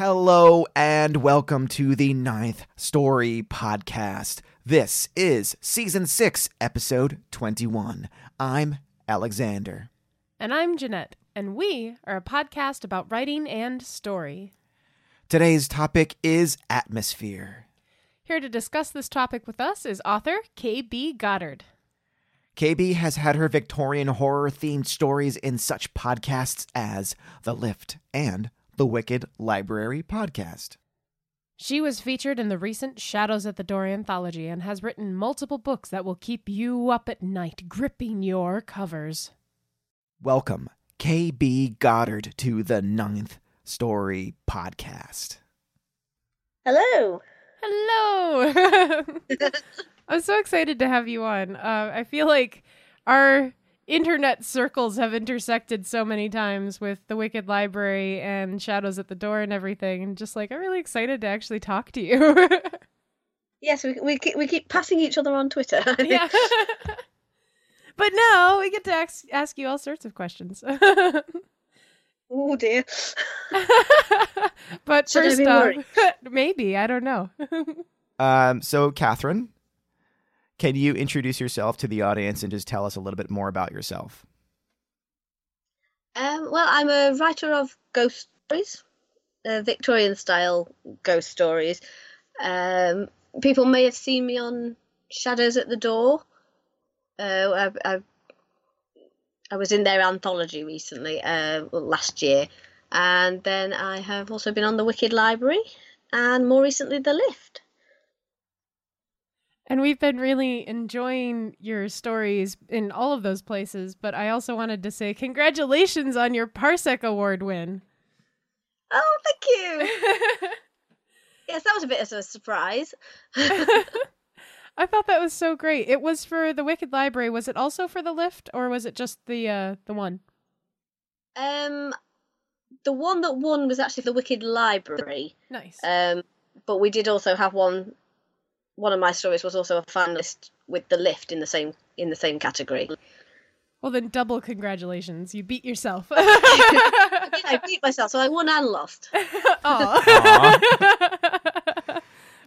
Hello and welcome to the Ninth Story Podcast. This is season six, episode 21. I'm Alexander. And I'm Jeanette, and we are a podcast about writing and story. Today's topic is atmosphere. Here to discuss this topic with us is author K.B. Goddard. KB has had her Victorian horror themed stories in such podcasts as The Lift and The Wicked Library Podcast. She was featured in the recent Shadows at the Door anthology and has written multiple books that will keep you up at night, gripping your covers. Welcome, KB Goddard, to the Ninth Story Podcast. Hello. Hello! I'm so excited to have you on. Uh, I feel like our internet circles have intersected so many times with the Wicked Library and Shadows at the Door and everything, and just like I'm really excited to actually talk to you. Yes, we we keep, we keep passing each other on Twitter. yeah. but now we get to ask, ask you all sorts of questions. oh dear. but Should first be off, maybe I don't know. Um, so, Catherine, can you introduce yourself to the audience and just tell us a little bit more about yourself? Um, well, I'm a writer of ghost stories, uh, Victorian style ghost stories. Um, people may have seen me on Shadows at the Door. Uh, I, I, I was in their anthology recently, uh, last year, and then I have also been on the Wicked Library, and more recently, the Lift. And we've been really enjoying your stories in all of those places, but I also wanted to say congratulations on your Parsec Award win. Oh, thank you. yes, that was a bit of a surprise. I thought that was so great. It was for the Wicked Library. Was it also for the lift or was it just the uh the one? Um, the one that won was actually the Wicked Library. Nice. Um, but we did also have one. One of my stories was also a finalist with the lift in the same in the same category. well then double congratulations. You beat yourself. I. I beat myself, so I won and lost. Aw.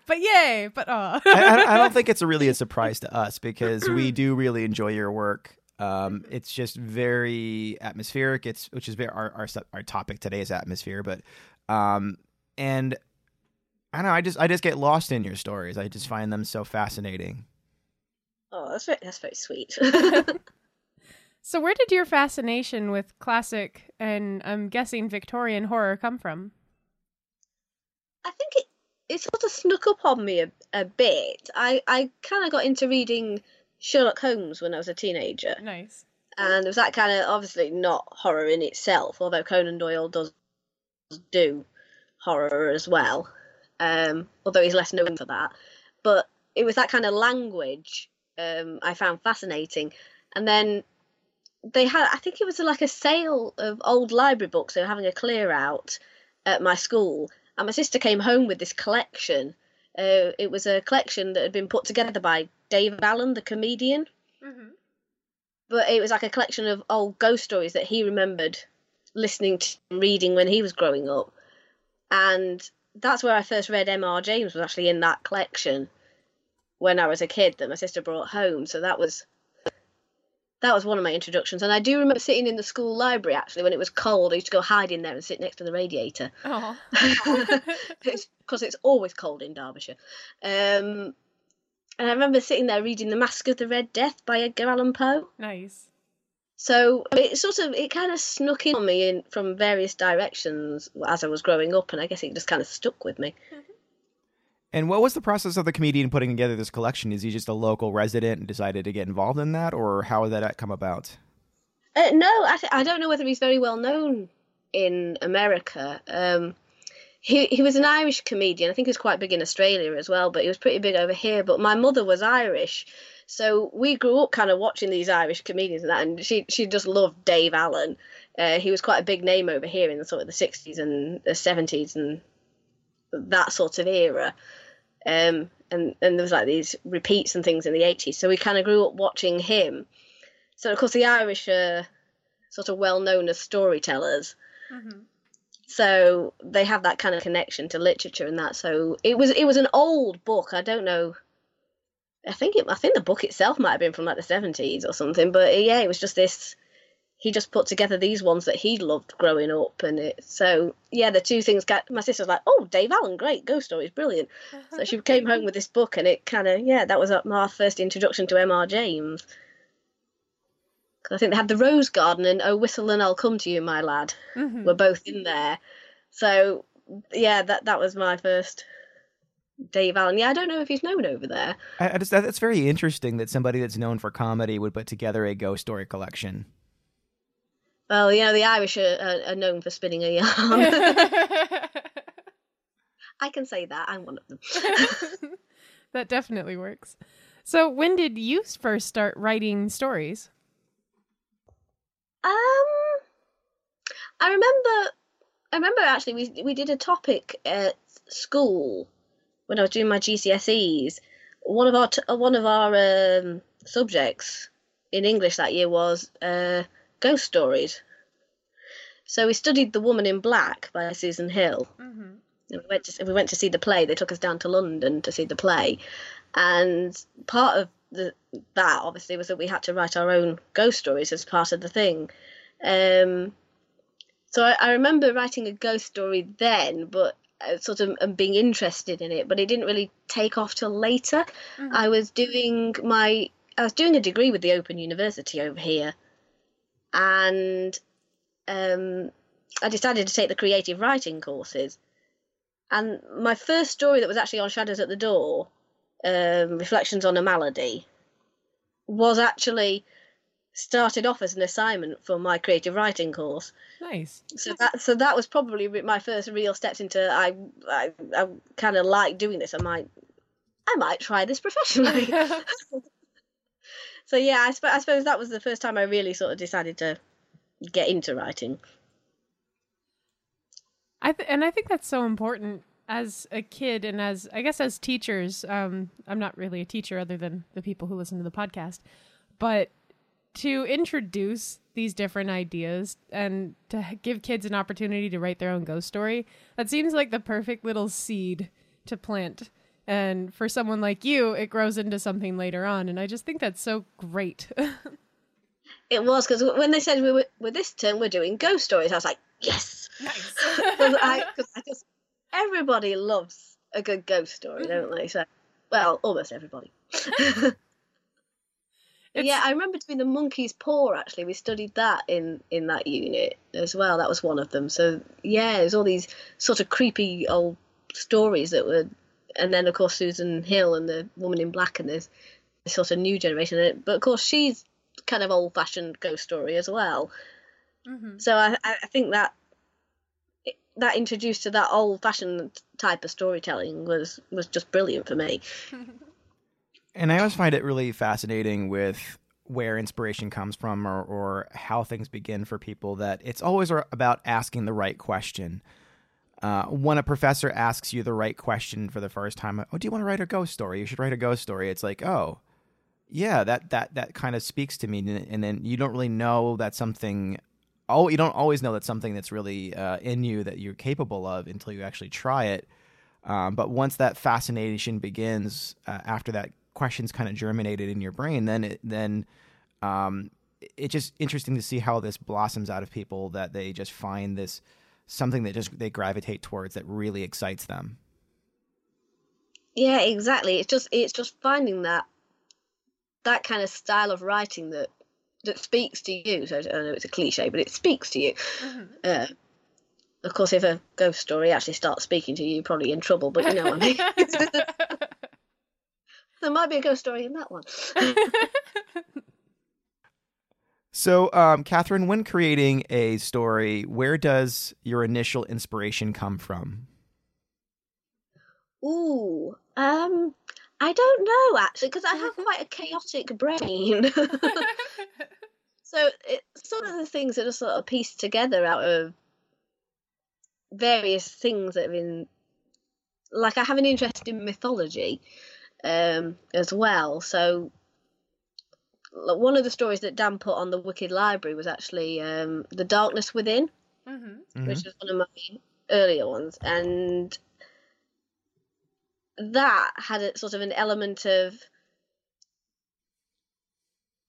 but yay, but aw. I, I- I don't think it's really a surprise to us because we do really enjoy your work. Um, it's just very atmospheric. It's which is very our, our our topic today is atmosphere, but um, and I don't know. I just I just get lost in your stories. I just find them so fascinating. Oh, that's very, that's very sweet. So where did your fascination with classic and I'm guessing Victorian horror come from? I think it it sort of snuck up on me a, a bit. I I kind of got into reading Sherlock Holmes when I was a teenager. Nice. and it was that kind of obviously not horror in itself, although Conan Doyle does do horror as well, um, although he's less known for that. But it was that kind of language um, I found fascinating, and then they had I think it was like a sale of old library books. They were having a clear out at my school, and my sister came home with this collection. Uh, it was a collection that had been put together by Dave Allen, the comedian Mm-hmm. but it was like a collection of old ghost stories that he remembered listening to and reading when he was growing up and that's where i first read M.R. james was actually in that collection when i was a kid that my sister brought home so that was that was one of my introductions and i do remember sitting in the school library actually when it was cold i used to go hide in there and sit next to the radiator because it's always cold in Derbyshire. Um, and I remember sitting there reading *The Masque of the Red Death* by Edgar Allan Poe. nice. So it sort of it kind of snuck in on me in from various directions as I was growing up, and I guess it just kind of stuck with me. And what was the process of the comedian putting together this collection? Is he just a local resident and decided to get involved in that, or how did that come about? Uh, no, I, th- I don't know whether he's very well known in America. Um, he he was an Irish comedian. I think he was quite big in Australia as well, but he was pretty big over here. But my mother was Irish, so we grew up kind of watching these Irish comedians and that. And she she just loved Dave Allen. Uh, he was quite a big name over here in the sort of the sixties and the seventies and that sort of era. Um, and and there was like these repeats and things in the eighties. So we kind of grew up watching him. So of course the Irish are sort of well known as storytellers. Mm-hmm. so they have that kind of connection to literature and that. So it was it was an old book. I don't know. I think it. I think the book itself might have been from like the seventies or something. But yeah, it was just this. He just put together these ones that he loved growing up, and it. So yeah, the two things. Got, my sister was like, "Oh, Dave Allen, great ghost stories, brilliant." So she came home with this book, and it kind of yeah, that was my first introduction to M.R. James. Cause I think they had the Rose Garden and Oh Whistle and I'll Come to You, My Lad. Mhm. Were both in there. So yeah, that that was my first Dave Allen. Yeah, I don't know if he's known over there. I, I just that's very interesting that somebody that's known for comedy would put together a ghost story collection. Well, you know, the Irish are, are, are known for spinning a yarn. I can say that. I'm one of them. that definitely works. So, when did you first start writing stories? Um, I remember. I remember actually we we did a topic at school when I was doing my GCSEs. One of our t- uh, one of our um, subjects in English that year was uh, ghost stories. So we studied The Woman in Black by Susan Hill. Mm-hmm. And we went to we went to see the play. They took us down to London to see the play, and part of the that obviously was that we had to write our own ghost stories as part of the thing. Um, so I, I remember writing a ghost story then, but sort of and being interested in it, but it didn't really take off till later. Mhm. I was doing my I was doing a degree with the Open University over here, and um, I decided to take the creative writing courses. And my first story that was actually on Shadows at the Door, um, Reflections on a Malady, was actually started off as an assignment for my creative writing course. Nice. So that so that was probably my first real steps into I I, I kind of like doing this. I might I might try this professionally. so yeah, I, sp- I suppose that was the first time I really sort of decided to get into writing. I th- and I think that's so important as a kid and as I guess as teachers. Um, I'm not really a teacher other than the people who listen to the podcast, but to introduce these different ideas and to give kids an opportunity to write their own ghost story, that seems like the perfect little seed to plant. And for someone like you, it grows into something later on. And I just think that's so great. It was because when they said we were with this term we're doing ghost stories, I was like, yes. nice. 'Cause I, 'cause I just everybody loves a good ghost story, don't they? So, well, almost everybody. It's- yeah, I remember doing the monkey's paw. Actually, we studied that in in that unit as well. That was one of them. So yeah, there's all these sort of creepy old stories that were, and then of course Susan Hill and the woman in black and this, this sort of new generation. But of course she's kind of old fashioned ghost story as well. Mhm. So I I I think that that introduced to that old fashioned type of storytelling was was just brilliant for me. And I always find it really fascinating with where inspiration comes from or, or how things begin for people that it's always about asking the right question. Uh, when a professor asks you the right question for the first time, oh, do you want to write a ghost story? You should write a ghost story. It's like, oh, yeah, that that that kind of speaks to me, and, then you don't really know that something. Oh, you don't always know that something that's really uh, in you that you're capable of until you actually try it. Um, but once that fascination begins, uh, after that question's kind of germinated in your brain, then it, then um, it's just interesting to see how this blossoms out of people that they just find this something that just they gravitate towards that really excites them. Yeah, exactly. It's just it's just finding that that kind of style of writing that that speaks to you. So I know it's a cliche, but it speaks to you. Mhm. Uh, of course, if a ghost story actually starts speaking to you, you're probably in trouble. But you know what I mean. there might be a ghost story in that one. So, um, Catherine, when creating a story, where does your initial inspiration come from? Ooh, um, I don't know actually, because I have quite a chaotic brain. so it's sort of the things that are sort of pieced together out of various things that have been like I have an interest in mythology um, as well. So one of the stories that Dan put on the Wicked Library was actually um, the Darkness Within. Mm-hmm. which was one of my earlier ones, and that had a sort of an element of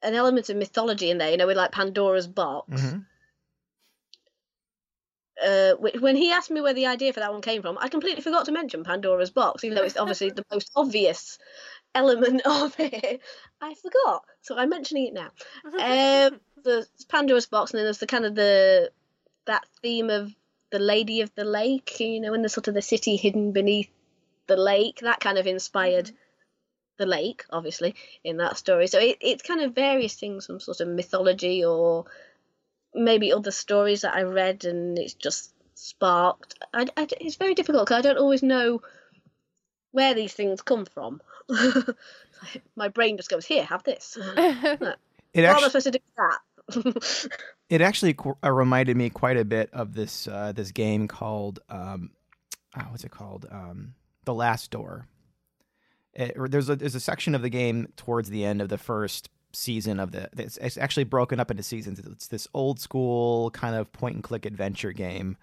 an element of mythology in there. You know, with like Pandora's box. Mhm. Uh, when he asked me where the idea for that one came from, I completely forgot to mention Pandora's box, even though it's obviously the most obvious element of it. I forgot, so I'm mentioning it now. Um, the Pandora's box, and then there's the kind of the that theme of the Lady of the Lake, you know, and the sort of the city hidden beneath the lake. That kind of inspired the lake, obviously, in that story. So it, it's kind of various things from sort of mythology or maybe other stories that I read, and it's just sparked. I, I- it's very difficult because I don't always know where these things come from. My brain just goes, "Here, have this." It What am I actually supposed to do with that? it actually qu- uh, reminded me quite a bit of this uh, this game called um, oh, what's it called? Um, the Last Door. It, there's a there's a section of the game towards the end of the first season of the. It's, it's actually broken up into seasons. It's this old school kind of point and click adventure game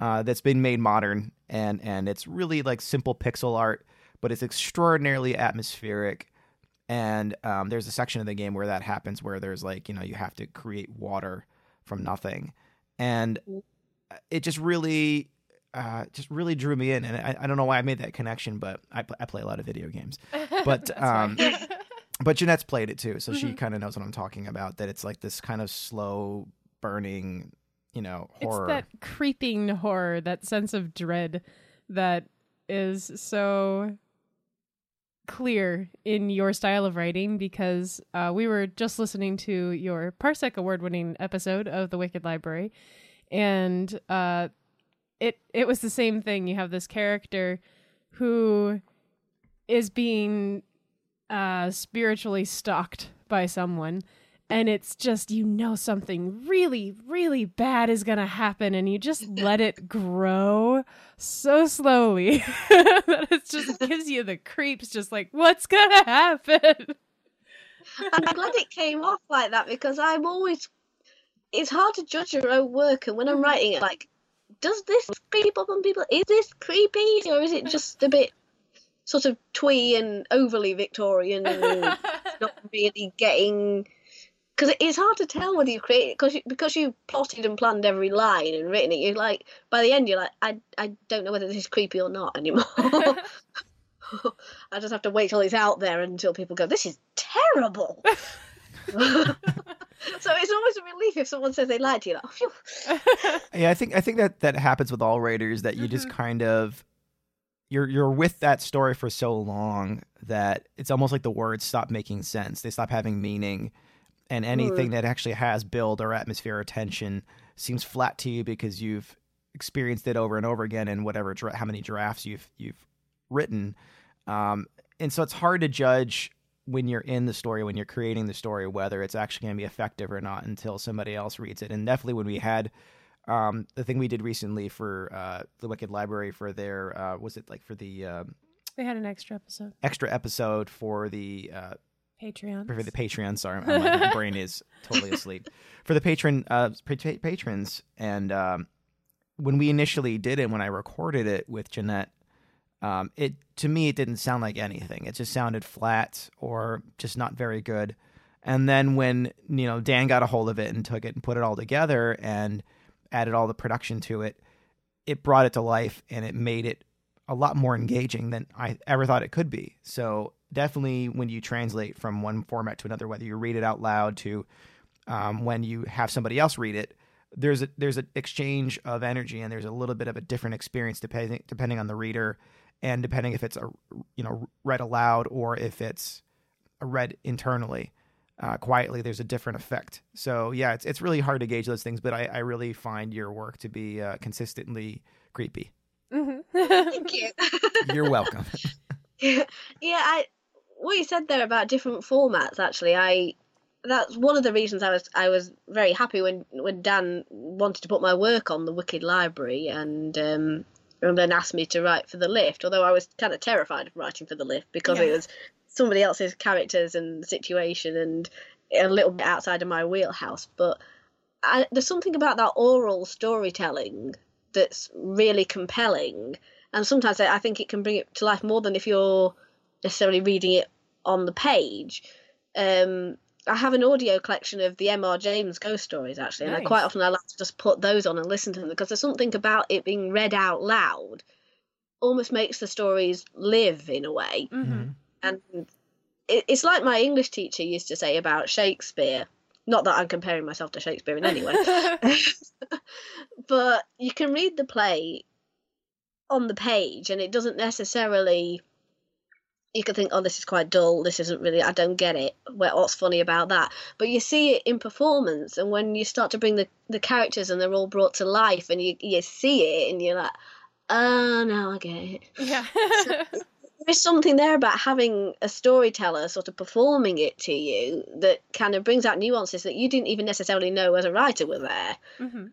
uh, that's been made modern, and and it's really like simple pixel art, but it's extraordinarily atmospheric. And um, there's a section of the game where that happens, where there's like you know you have to create water from nothing, and it just really, uh, just really drew me in. And I, I don't know why I made that connection, but I, I play a lot of video games. But, um. But Jeanette's played it too, so she Mhm. kind of knows what I'm talking about. That it's like this kind of slow burning, you know, horror. It's that creeping horror, that sense of dread that is so clear in your style of writing because uh, we were just listening to your Parsec award winning episode of The Wicked Library and uh, it it was the same thing. You have this character who is being uh, spiritually stalked by someone and it's just you know something really really bad is going to happen and you just let it grow so slowly that it just gives you the creeps just like what's going to happen I'm glad it came off like that because I'm always. It's hard to judge your own work, and when I'm writing it, like, does this creep up on people? Is this creepy, or is it just a bit sort of twee and overly Victorian and not really getting? Because it's hard to tell whether you create because you, because you plotted and planned every line and written it. You're like by the end, you're like, I I don't know whether this is creepy or not anymore. I just have to wait till it's out there until people go, this is terrible. so it's always a relief if someone says they liked you. Like, oh, "Phew." Yeah, I think I think that that happens with all writers that you just mm-hmm. kind of you're you're with that story for so long that it's almost like the words stop making sense. They stop having meaning, and anything that actually has build or atmosphere or tension seems flat to you because you've experienced it over and over again in whatever dra- how many drafts you've you've written. Um, and so it's hard to judge when you're in the story, when you're creating the story, whether it's actually going to be effective or not until somebody else reads it. And definitely when we had um, the thing we did recently for uh, the Wicked Library for their uh, was it like for the um, they had an extra episode extra episode for the uh, patreon for the Patreon. Sorry, my, brain is totally asleep. For the patron uh, pa- patrons, and um, when we initially did it, when I recorded it with Jeanette, um, it to me it didn't sound like anything. It just sounded flat or just not very good. And then when you know Dan got a hold of it and took it and put it all together and added all the production to it, it brought it to life and it made it a lot more engaging than I ever thought it could be. So definitely when you translate from one format to another, whether you read it out loud to um, when you have somebody else read it, there's a there's an exchange of energy and there's a little bit of a different experience depending depending on the reader and depending if it's a you know read aloud or if it's read internally uh, quietly there's a different effect so yeah it's it's really hard to gauge those things but i, I really find your work to be uh, consistently creepy Mhm. Thank you. you're welcome yeah, I what you said there about different formats. Actually, I that's one of the reasons I was I was very happy when when Dan wanted to put my work on the Wicked Library and um, and then asked me to write for the lift. Although I was kind of terrified of writing for the lift because it was somebody else's characters and situation and a little bit outside of my wheelhouse. But I, there's something about that oral storytelling that's really compelling, and sometimes I, I think it can bring it to life more than if you're necessarily reading it on the page. Um, I have an audio collection of the M.R. James ghost stories actually, and I quite often I like to just put those on and listen to them because there's something about it being read out loud almost makes the stories live in a way. hmm And it, it's like my English teacher used to say about Shakespeare. Not that I'm comparing myself to Shakespeare in any way, but you can read the play on the page and it doesn't necessarily you can think oh this is quite dull. This isn't really i don't get it. What's funny about that? But you see it in performance and when you start to bring the, the characters and they're all brought to life and you, you see it and you're like oh now i get it. Yeah. there's something there about having a storyteller sort of performing it to you that kind of brings out nuances that you didn't even necessarily know as a writer were there. Hmm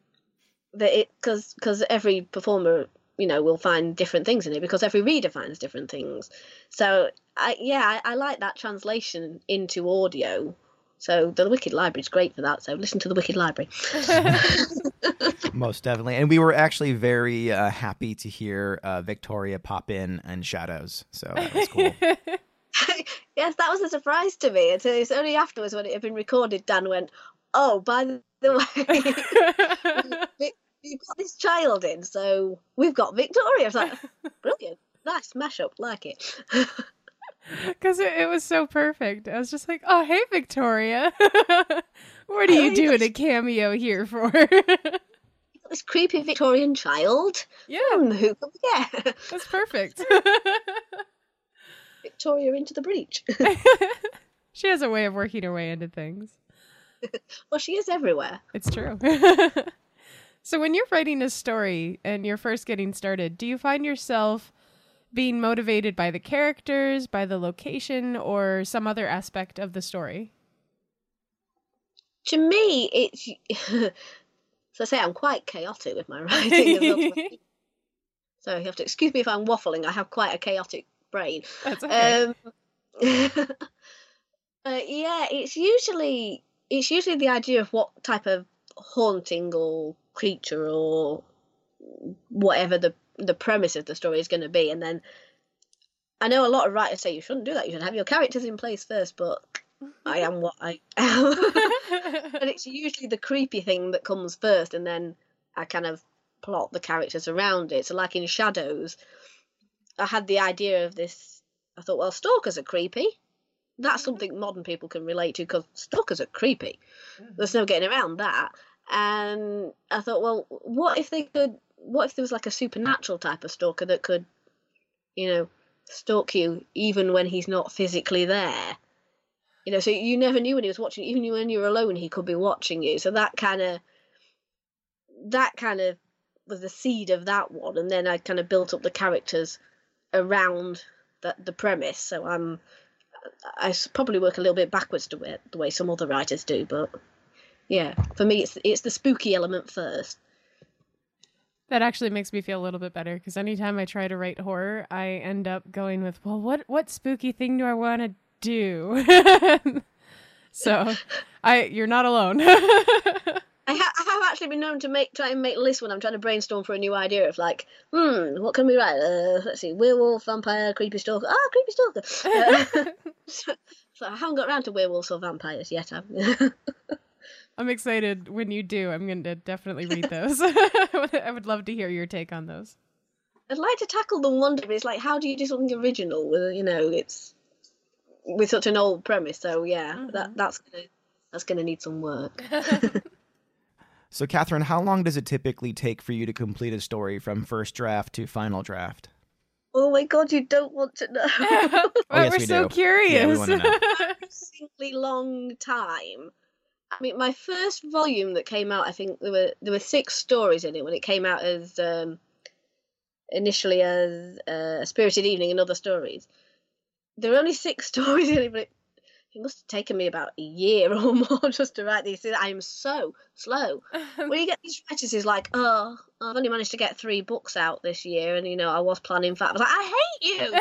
that it because because every performer you know will find different things in it because every reader finds different things. So i yeah i, I like that translation into audio so the wicked library is great for that so listen to the wicked library Most definitely. And we were actually very uh, happy to hear uh, Victoria pop in and Shadows. So that was cool. yes that was a surprise to me until it's only afterwards when it had been recorded dan went oh by the way you've got this child in so we've got victoria I was like brilliant nice mashup like it Because it, it was so perfect. I was just like, oh, hey, Victoria. what are you doing a cameo here for? this creepy victorian child yeah, Hmm, who could forget that's perfect. victoria into the breach she has a way of working her way into things. well she is everywhere It's true. so when you're writing a story and you're first getting started, do you find yourself being motivated by the characters, by the location, or some other aspect of the story? to me it's so i say i'm quite chaotic with my writing so you have to excuse me if i'm waffling i have quite a chaotic brain That's okay. Um, uh, yeah, it's usually it's usually the idea of what type of haunting or creature or whatever the the premise of the story is going to be, and then I know a lot of writers say you shouldn't do that. You should have your characters in place first, but I am what I am. and it's usually the creepy thing that comes first, and then I kind of plot the characters around it. So, like in Shadows, I had the idea of this. I thought, well, stalkers are creepy. That's mm-hmm. something modern people can relate to because stalkers are creepy. Mm. There's no getting around that. And I thought, well, what if they could? What if there was like a supernatural type of stalker that could, you know, stalk you even when he's not physically there? You know, so you never knew when he was watching. Even when you were alone, he could be watching you. So that kind of, that kind of was the seed of that one, and then I kind of built up the characters around that the premise. So I'm, I probably work a little bit backwards to it, the way some other writers do, but yeah, for me it's it's the spooky element first. That actually makes me feel a little bit better because anytime I try to write horror, I end up going with, well, what what spooky thing do I want to do? so, I you're not alone. I, ha- I have actually been known to make try and make lists when I'm trying to brainstorm for a new idea of like, hmm, what can we write? Uh, let's see, werewolf, vampire, creepy stalker. Ah, creepy stalker. Uh, so, so I haven't got around to werewolves or vampires yet. I've- I'm excited when you do. I'm going to definitely read those. I would love to hear your take on those. I'd like to tackle the wonder, but it's like, how do you do something original with you know, it's with such an old premise. So yeah, mm-hmm. that that's gonna that's gonna need some work. So, Catherine, how long does it typically take for you to complete a story from first draft to final draft? oh my god, you don't want to know. But oh, oh, yes, we're we so do. curious. Yeah, we wanna know. Incredibly long time. I mean, my first volume that came out, I think there were there were six stories in it when it came out as um, initially as uh, a Spirited Evening and other stories. There were only six stories in it, but it, it must have taken me about a year or more just to write these. I am so slow. when you get these writers who's like, oh, I've only managed to get three books out this year, and you know, I was planning for. I was like, I hate you.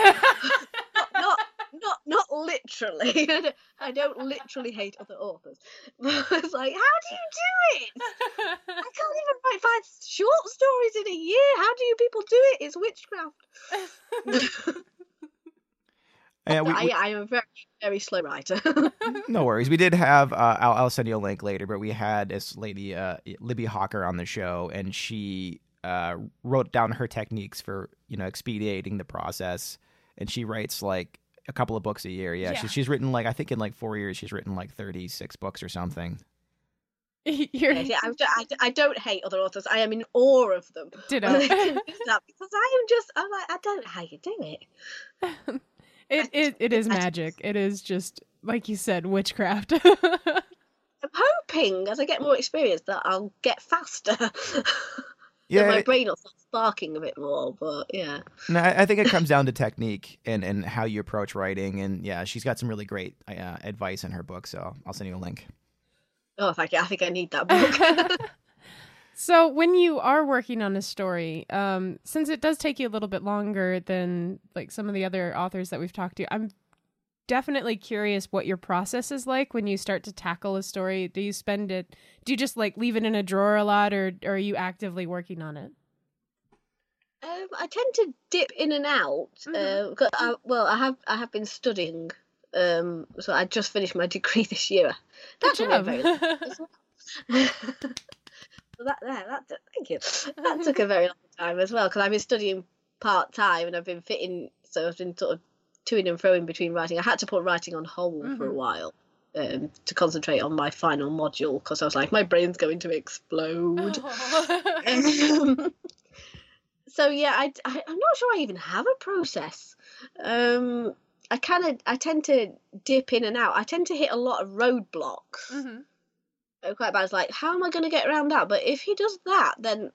Not, not, not, not literally. I don't literally hate other authors. But it's like, how do you do it? I can't even write five short stories in a year. How do you people do it? It's witchcraft. And we, I, we- I am a very, very slow writer. no worries. We did have. Uh, I'll, I'll send you a link later, but we had this lady, uh, Libbie Hawker, on the show, and she uh, wrote down her techniques for you know expediting the process, and she writes like a couple of books a year. Yeah, Yeah. She's, she's written like I think in like four years she's written like thirty six books or something. You're Yeah, I, I, I don't hate other authors. I am in awe of them. ditto. When they can do that, because I am just, I'm like, I don't know how you do it. it, it it is magic. It is just like you said, witchcraft. I'm hoping as I get more experience that I'll get faster. That Yeah, my it- brain will start sparking a bit more. But yeah, No, I I think it comes down to technique and, and how you approach writing. And yeah, she's got some really great uh, advice in her book. So I'll send you a link. oh, thank you. I think I need that book. so when you are working on a story, um, since it does take you a little bit longer than like some of the other authors that we've talked to, I'm definitely curious what your process is like when you start to tackle a story. Do you spend it? Do you just like leave it in a drawer a lot, or, or are you actively working on it? um, I tend to dip in and out. Mhm. Uh, I, well, I have I have been studying. Um, so I just finished my degree this year. That Good job. very well. that that thank you. That took a very long time as well because I've been studying part time and I've been fitting. So I've been sort of toing and fro in between writing. I had to put writing on hold for a Mhm. while um, to concentrate on my final module because I was like, my brain's going to explode. Um, so yeah, I, I am not sure I even have a process. Um, I kind of I tend to dip in and out. I tend to hit a lot of roadblocks. Mhm. Uh, Quite bad. It's like, how am I going to get around that? But if he does that, then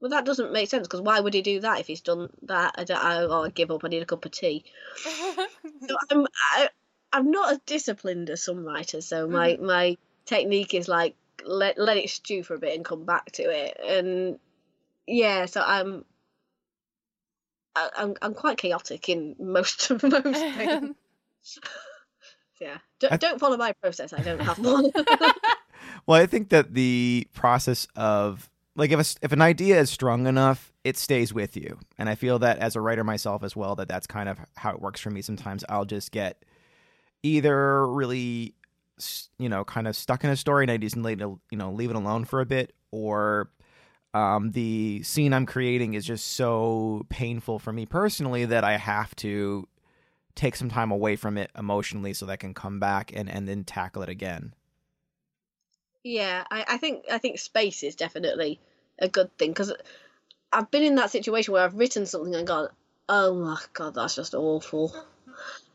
well, that doesn't make sense because why would he do that if he's done that? I, don't, I, oh, I give up. I need a cup of tea. So I'm I, I'm not as disciplined as some writers. So my hmm. my technique is like let let it stew for a bit and come back to it. And yeah, so I'm I, I'm I'm quite chaotic in most of most things. Yeah, don't, I- don't follow my process. I don't have one. Well, I think that the process of like if a, if an idea is strong enough, it stays with you, and I feel that as a writer myself as well, that that's kind of how it works for me. Sometimes I'll just get either really, you know, kind of stuck in a story, and I just need to, you know, leave it alone for a bit, or um, the scene I'm creating is just so painful for me personally that I have to take some time away from it emotionally so that I can come back and and then tackle it again. Yeah, I, I think I think space is definitely a good thing because I've been in that situation where I've written something and gone, oh my god, that's just awful,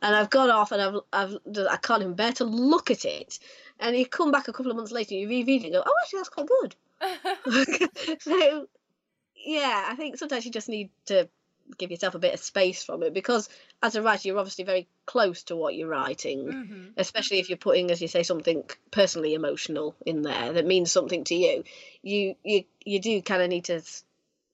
and I've gone off and I've I've I can't even bear to look at it, and you come back a couple of months later, and you reread it and go, oh actually that's quite good. so yeah, I think sometimes you just need to give yourself a bit of space from it because as a writer, you're obviously very close to what you're writing Mhm. especially if you're putting, as you say, something personally emotional in there that means something to you, you you you do kind of need to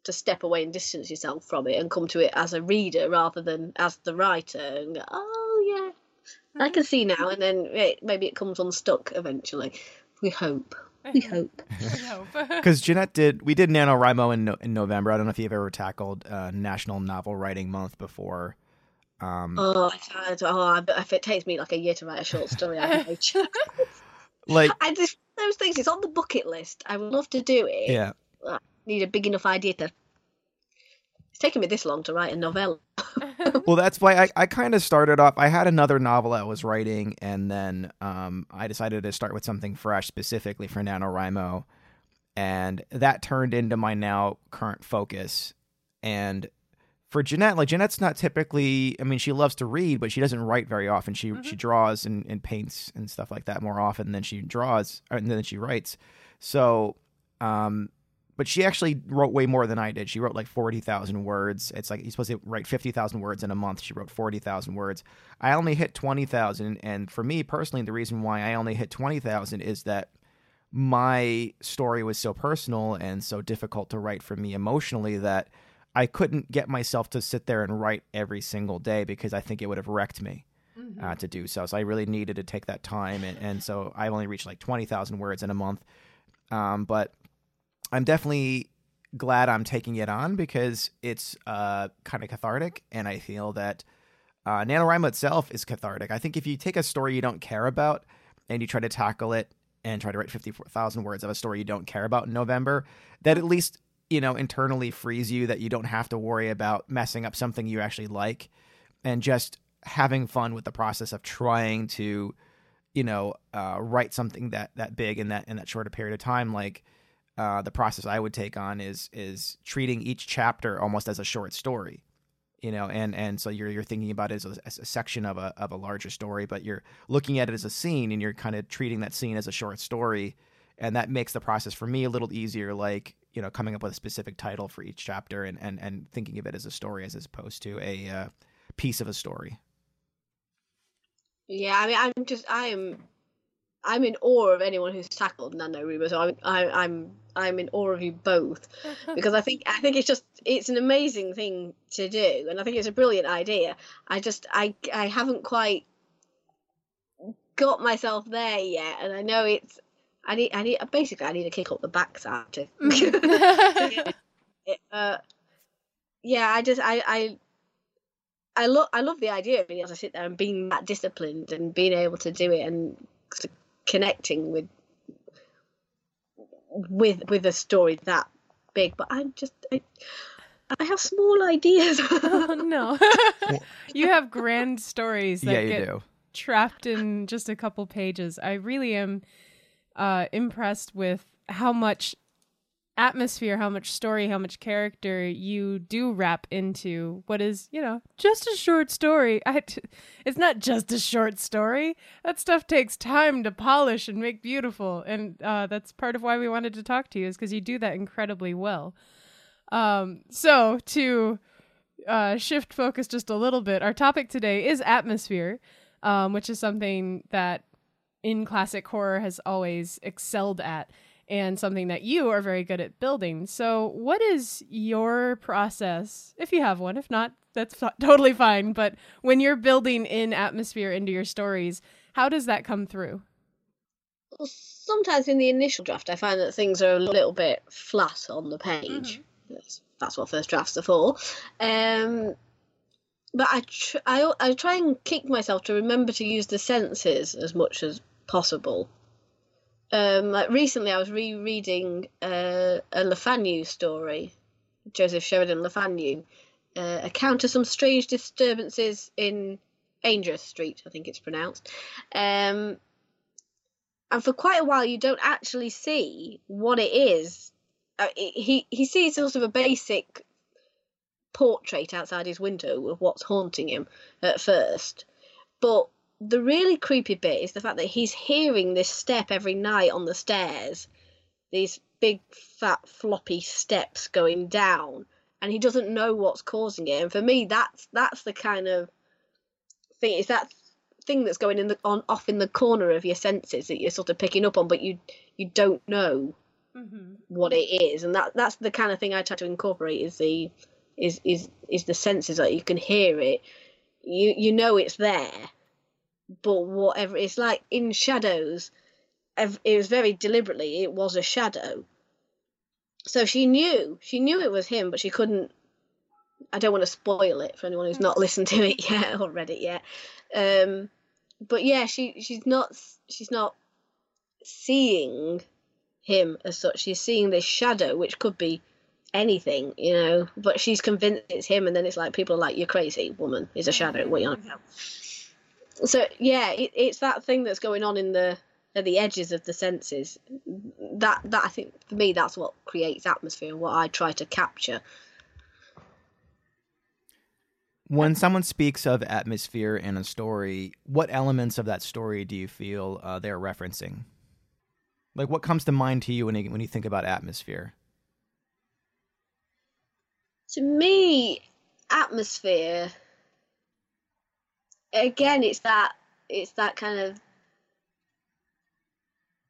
to step away and distance yourself from it and come to it as a reader rather than as the writer and go, oh yeah, I can see now, and then it, maybe it comes unstuck eventually. We hope. We hope. Hope. Because Jeanette did, we did NaNoWriMo in, no, in November. I don't know if you've ever tackled uh, National Novel Writing Month before. Um, Oh, I, I, oh, if it takes me like a year to write a short story, I have no chance. like, I just those things. It's on the bucket list. I would love to do it. yeah, I Need a big enough idea to. It's taken me this long to write a novella. well, that's why I, I kind of started off. I had another novel I was writing, and then um, I decided to start with something fresh, specifically for NaNoWriMo, and that turned into my now current focus. And for Jeanette, like Jeanette's not typically. I mean, she loves to read, but she doesn't write very often. She she draws and, and paints and stuff like that more often than she draws, and then she writes. So, um, but she actually wrote way more than I did. She wrote like 40,000 words. It's like you're supposed to write 50,000 words in a month. She wrote 40,000 words. I only hit 20,000. And for me personally, the reason why I only hit 20,000 is that my story was so personal and so difficult to write for me emotionally that I couldn't get myself to sit there and write every single day because I think it would have wrecked me. mm-hmm. uh, to do so. So I really needed to take that time, and, and so I've only reached like twenty thousand words in a month. Um, but I'm definitely glad I'm taking it on because it's uh, kind of cathartic, and I feel that uh, NaNoWriMo itself is cathartic. I think if you take a story you don't care about and you try to tackle it and try to write 54,000 words of a story you don't care about in November, that at least, you know, internally frees you that you don't have to worry about messing up something you actually like and just having fun with the process of trying to, you know, uh, write something that, that big in that, in that short a period of time. Like, uh, the process I would take on is is treating each chapter almost as a short story, you know, and and so you're you're thinking about it as a, as a, section of a of a larger story, but you're looking at it as a scene, and you're kind of treating that scene as a short story, and that makes the process for me a little easier. Like you know, coming up with a specific title for each chapter, and and and thinking of it as a story as opposed to a uh, piece of a story. Yeah, I mean, I'm just I am I'm in awe of anyone who's tackled NaNoWriMo. So I'm I, I'm I'm in awe of you both because I think I think it's just it's an amazing thing to do, and I think it's a brilliant idea. I just I I haven't quite got myself there yet, and I know it's I need I need basically I need to kick up the backside to. uh, yeah, I just I I. I love I love the idea of being able to sit there and being that disciplined and being able to do it and connecting with with with a story that big but i'm just i, I have small ideas oh no you have grand stories that yeah, you get do. trapped in just a couple pages i really am uh, impressed with how much atmosphere, how much story, how much character you do wrap into what is, you know, just a short story. I t- it's not just a short story. That stuff takes time to polish and make beautiful, and uh, that's part of why we wanted to talk to you is because you do that incredibly well. Um, so to uh, shift focus just a little bit, our topic today is atmosphere, um, which is something that in classic horror has always excelled at and something that you are very good at building. So, what is your process, if you have one? If not, that's totally fine. But when you're building in atmosphere into your stories, how does that come through? Well, sometimes in the initial draft, I find that things are a little bit flat on the page. Mm-hmm. That's, that's, what first drafts are for. Um, but I, tr- I, I try and kick myself to remember to use the senses as much as possible um, like recently I was rereading uh, a Le Fanu story, Joseph Sheridan Le Fanu, uh, account of some strange disturbances in Aungier Street, I think it's pronounced. Um, and for quite a while, you don't actually see what it is. Uh, he he sees sort of a basic portrait outside his window of what's haunting him at first, but the really creepy bit is the fact that he's hearing this step every night on the stairs, these big fat floppy steps going down, and he doesn't know what's causing it. And for me, that's that's the kind of thing. Is that thing that's going in the on off in the corner of your senses that you're sort of picking up on, but you you don't know mm-hmm. what it is, and that that's the kind of thing I try to incorporate is the is is is the senses that you can hear it, you you know it's there, but whatever it's like in shadows. It was very deliberately it was a shadow. So she knew she knew it was him but she couldn't i don't want to spoil it for anyone who's not listened to it yet or read it yet. Um, but yeah she she's not she's not seeing him as such. She's seeing this shadow which could be anything you know but she's convinced it's him and then it's like people are like you're crazy woman is a shadow what you on about so yeah, it, it's that thing that's going on in the at the edges of the senses. That that I think for me that's what creates atmosphere. And what I try to capture. When someone speaks of atmosphere in a story, what elements of that story do you feel uh, they're referencing? Like, what comes to mind to you when you, when you think about atmosphere? To me, atmosphere again, it's that it's that kind of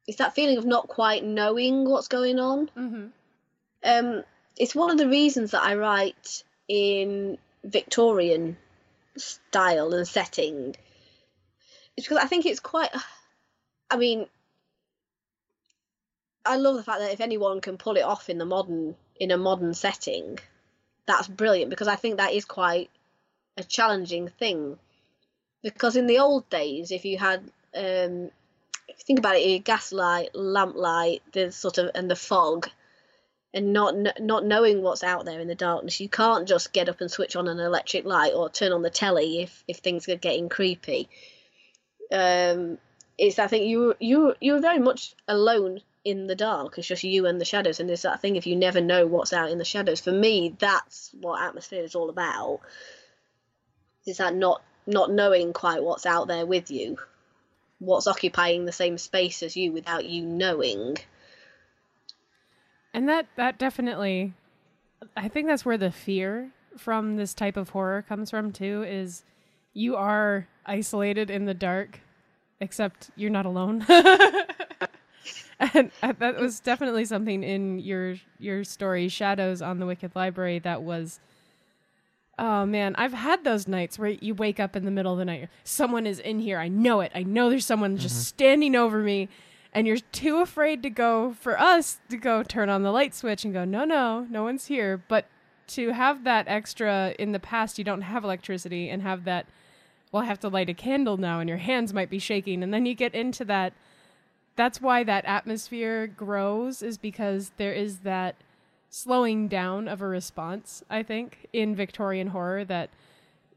it's that feeling of not quite knowing what's going on. Mm-hmm. Um, it's one of the reasons that I write in Victorian style and setting It's because I think it's quite. I mean, I love the fact that if anyone can pull it off in the modern in a modern setting, that's brilliant because I think that is quite a challenging thing. Because in the old days, if you had, um, if you think about it, gaslight, lamplight, the sort of and the fog, and not not knowing what's out there in the darkness, you can't just get up and switch on an electric light or turn on the telly if if things are getting creepy. Um, it's I think you you you're very much alone in the dark. It's just you and the shadows, and there's that thing if you never know what's out in the shadows. For me, that's what atmosphere is all about. Is that not not knowing quite what's out there with you, what's occupying the same space as you without you knowing. And that that definitely I think that's where the fear from this type of horror comes from too is you are isolated in the dark except you're not alone. and that was definitely something in your your story shadows on the wicked library that was oh man i've had those nights where you wake up in the middle of the night someone is in here i know it i know there's someone mm-hmm. just standing over me and you're too afraid to go for us to go turn on the light switch and go no no no one's here but to have that extra in the past you don't have electricity and have that well i have to light a candle now and your hands might be shaking and then you get into that that's why that atmosphere grows is because there is that slowing down of a response i think in victorian horror that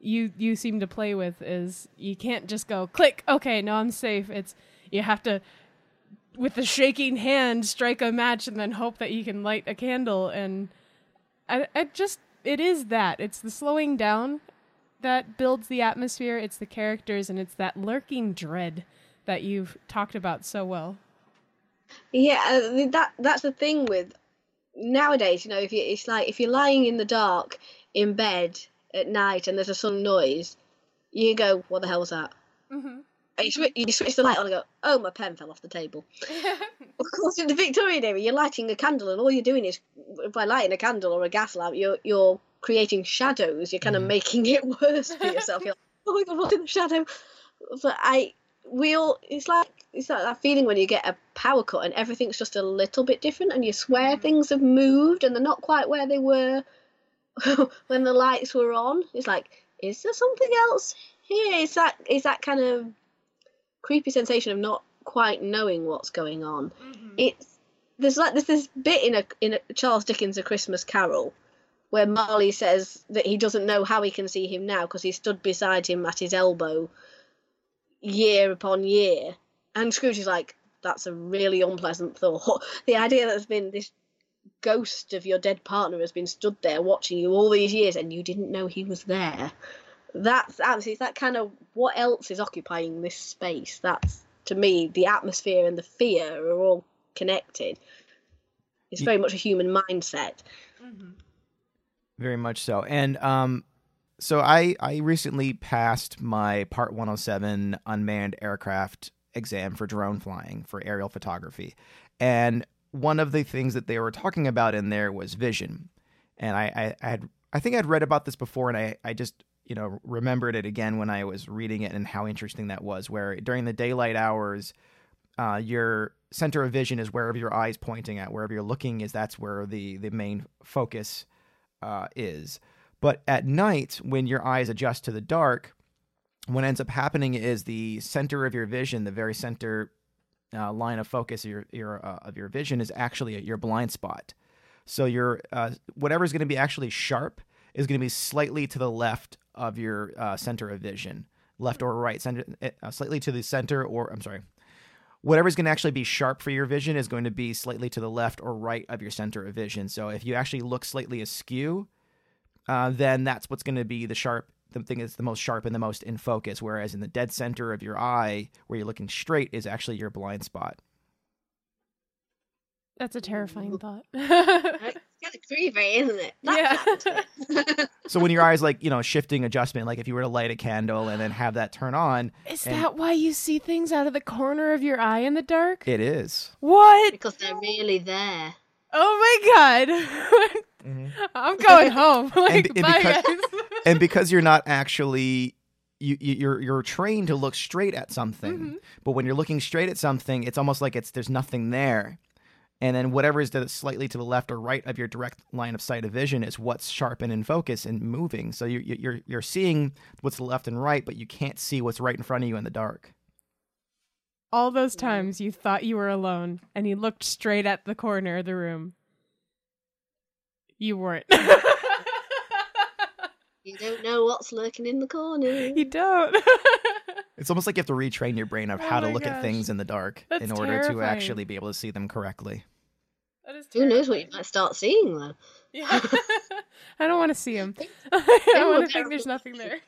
you you seem to play with is you can't just go click okay no i'm safe. It's you have to with the shaking hand strike a match and then hope that you can light a candle. And I, I just it is that. It's the slowing down that builds the atmosphere. It's the characters and it's that lurking dread that you've talked about so well. Yeah, uh, that that's the thing with nowadays. You know, if you it's like if you're lying in the dark in bed at night and there's a sudden noise, you go, "What the hell was that?" Mm-hmm. You switch, you switch the light on and go, "Oh, my pen fell off the table." of course, in the Victorian era, you're lighting a candle, and all you're doing is by lighting a candle or a gas lamp, you're you're creating shadows. You're kind of mm. making it worse for yourself. You're like, "Oh my god, what's in the shadow?" But I we all it's like it's like that feeling when you get a power cut and everything's just a little bit different and you swear mm. things have moved and they're not quite where they were when the lights were on. It's like, is there something else here? It's that that kind of creepy sensation of not quite knowing what's going on. Mm-hmm. It's there's like there's this bit in a in a Charles Dickens' A Christmas Carol where Marley says that he doesn't know how he can see him now because he stood beside him at his elbow year upon year. And Scrooge is like, that's a really unpleasant thought. The idea that there's been this ghost of your dead partner has been stood there watching you all these years and you didn't know he was there. That's absolutely that kind of what else is occupying this space. That's to me the atmosphere and the fear are all connected. It's very much a human mindset. Mm-hmm. Very much so. And um, so I I recently passed my Part 107 unmanned aircraft exam for drone flying for aerial photography, and one of the things that they were talking about in there was vision, and I I, I had I think I'd read about this before, and I I just you know remembered it again when I was reading it and how interesting that was. Where during the daylight hours, uh, your center of vision is wherever your eyes pointing at, wherever you're looking is that's where the the main focus uh, is. But at night, when your eyes adjust to the dark, what ends up happening is the center of your vision, the very center uh, line of focus of your, your uh, of your vision, is actually your blind spot. So your uh, whatever's going to be actually sharp is going to be slightly to the left of your uh, center of vision, left or right, center, uh, slightly to the center, or I'm sorry, whatever's going to actually be sharp for your vision is going to be slightly to the left or right of your center of vision. So if you actually look slightly askew, uh, then that's what's going to be the sharp the thing that's the most sharp and the most in focus whereas in the dead center of your eye where you're looking straight is actually your blind spot. That's a terrifying thought. Kind of creepy isn't it? That's yeah so when your eyes like you know shifting adjustment like if you were to light a candle and then have that turn on is that why you see things out of the corner of your eye in the dark? It is. What? Because they're really there oh my god Mm-hmm. I'm going home. like, and, and, because, and, because, you're not actually you, you you're you're trained to look straight at something, Mhm. but when you're looking straight at something, it's almost like it's there's nothing there. And then whatever is to the, slightly to the left or right of your direct line of sight of vision is what's sharp and in focus and moving. So you, you- you're you're seeing what's left and right, but you can't see what's right in front of you in the dark. All those times you thought you were alone and you looked straight at the corner of the room. You weren't. You don't know what's lurking in the corner. you don't. It's almost like you have to retrain your brain of Oh how to my look at things in the dark That's in order to actually be able to see them correctly. That is Who knows what you might start seeing though? Yeah. I don't want to see him. I don't want to think there's nothing there.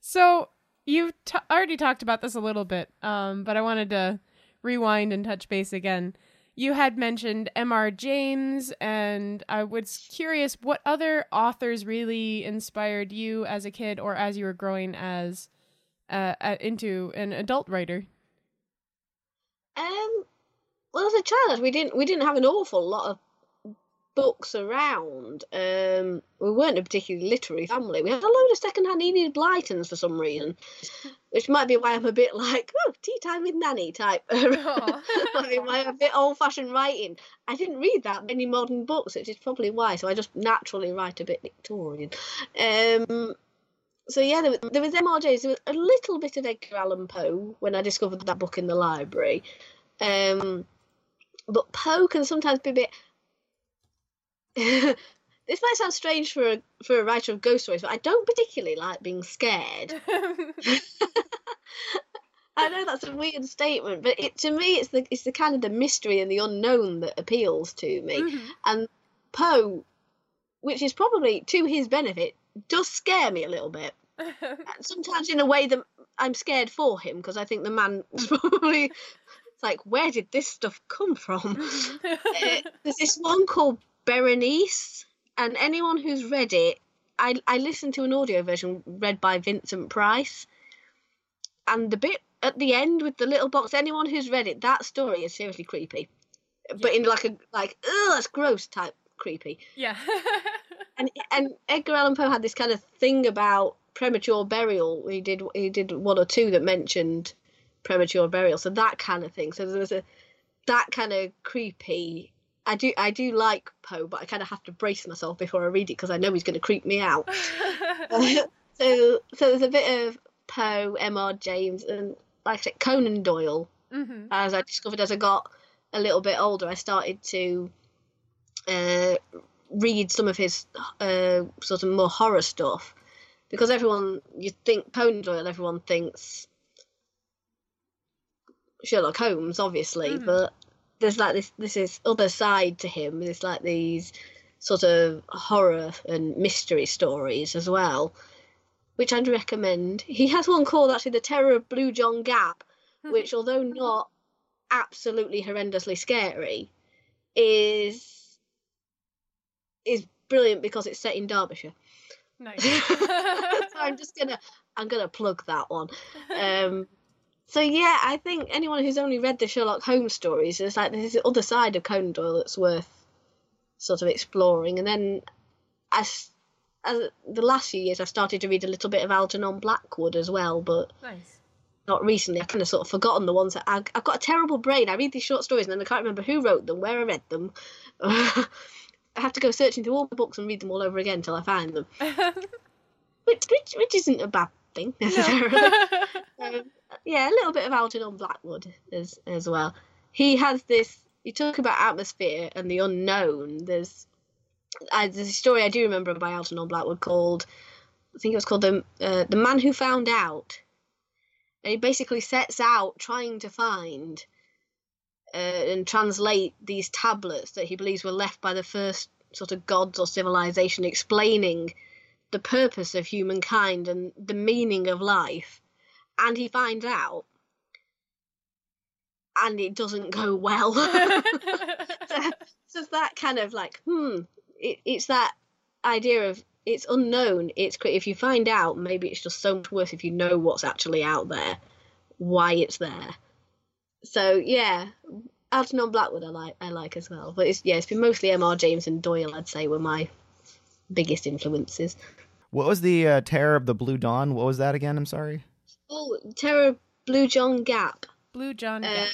so you've t- already talked about this a little bit, um, but I wanted to rewind and touch base again. You had mentioned M.R. James, and I was curious what other authors really inspired you as a kid or as you were growing as uh, into an adult writer. Um, well, as a child, we didn't we didn't have an awful lot of books around. Um, we weren't a particularly literary family. We had a load of second-hand Enid Blytons for some reason, which might be why I'm a bit like, oh, tea time with Nanny type. I mean, why I'm a bit old-fashioned writing. I didn't read that many modern books, which is probably why. So I just naturally write a bit Victorian. Um, so yeah, there, was- there was MRJs. There was a little bit of Edgar Allan Poe when I discovered that book in the library. Um, but Poe can sometimes be a bit. this might sound strange for a for a writer of ghost stories, but I don't particularly like being scared. I know that's a weird statement, but it to me it's the it's the kind of the mystery and the unknown that appeals to me. Mhm. And Poe, which is probably to his benefit, does scare me a little bit. Sometimes in a way that I'm scared for him because I think the man was probably it's like, where did this stuff come from? Uh, there's this one called Berenice, and anyone who's read it, I I listened to an audio version read by Vincent Price, and the bit at the end with the little box. Anyone who's read it, that story is seriously creepy, but in like a like ugh, that's gross type creepy. yeah. And and Edgar Allan Poe had this kind of thing about premature burial. He did he did one or two that mentioned premature burial, so that kind of thing. So there was a that kind of creepy. I do I do like Poe, but I kind of have to brace myself before I read it because I know he's going to creep me out. so so there's a bit of Poe, M.R. James, and like I said, Conan Doyle. hmm As I discovered as I got a little bit older, I started to uh, read some of his uh, sort of more horror stuff because everyone you think Conan Doyle, everyone thinks Sherlock Holmes, obviously, Mhm. but there's like this this is other side to him. There's like these sort of horror and mystery stories as well, which I'd recommend. He has one called actually The Terror of Blue John Gap, which although not absolutely horrendously scary, is is brilliant because it's set in Derbyshire. nice. so I'm just gonna I'm gonna plug that one. Um, so yeah, I think anyone who's only read the Sherlock Holmes stories, there's like there's the other side of Conan Doyle that's worth sort of exploring. And then as as the last few years, I've started to read a little bit of Algernon Blackwood as well, but nice. not recently. I kind of sort of forgotten the ones that I, I've got a terrible brain. I read these short stories and then I can't remember who wrote them, where I read them. I have to go searching through all the books and read them all over again until I find them, which which, which isn't a bad thing necessarily. um, yeah, a little bit of Algernon Blackwood as as well. He has this. You talk about atmosphere and the unknown. There's I, there's a story I do remember by Algernon Blackwood called I think it was called the uh, the man who found out. And he basically sets out trying to find uh, and translate these tablets that he believes were left by the first sort of gods or civilization, explaining the purpose of humankind and the meaning of life. And he finds out, and it doesn't go well. so, so that kind of like, hmm, it, it's that idea of it's unknown. It's if you find out, maybe it's just so much worse if you know what's actually out there, why it's there. So yeah, Algernon Blackwood I like I like as well. But it's yeah, it's been mostly M.R. James and Doyle I'd say were my biggest influences. What was the uh, Terror of the Blue Dawn? What was that again? I'm sorry. Oh, Terror Blue John Gap. Blue John Uh, Gap.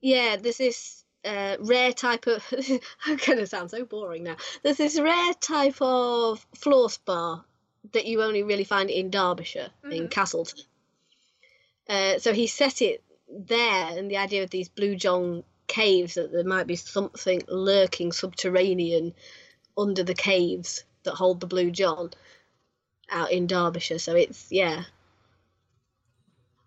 Yeah, there's this uh, rare type of. I'm gonna sound so boring now. There's this rare type of fluorspar that you only really find in Derbyshire, in Mhm. Castleton. Uh, so he set it there, and the idea of these Blue John caves that there might be something lurking subterranean under the caves that hold the Blue John out in Derbyshire. So it's yeah.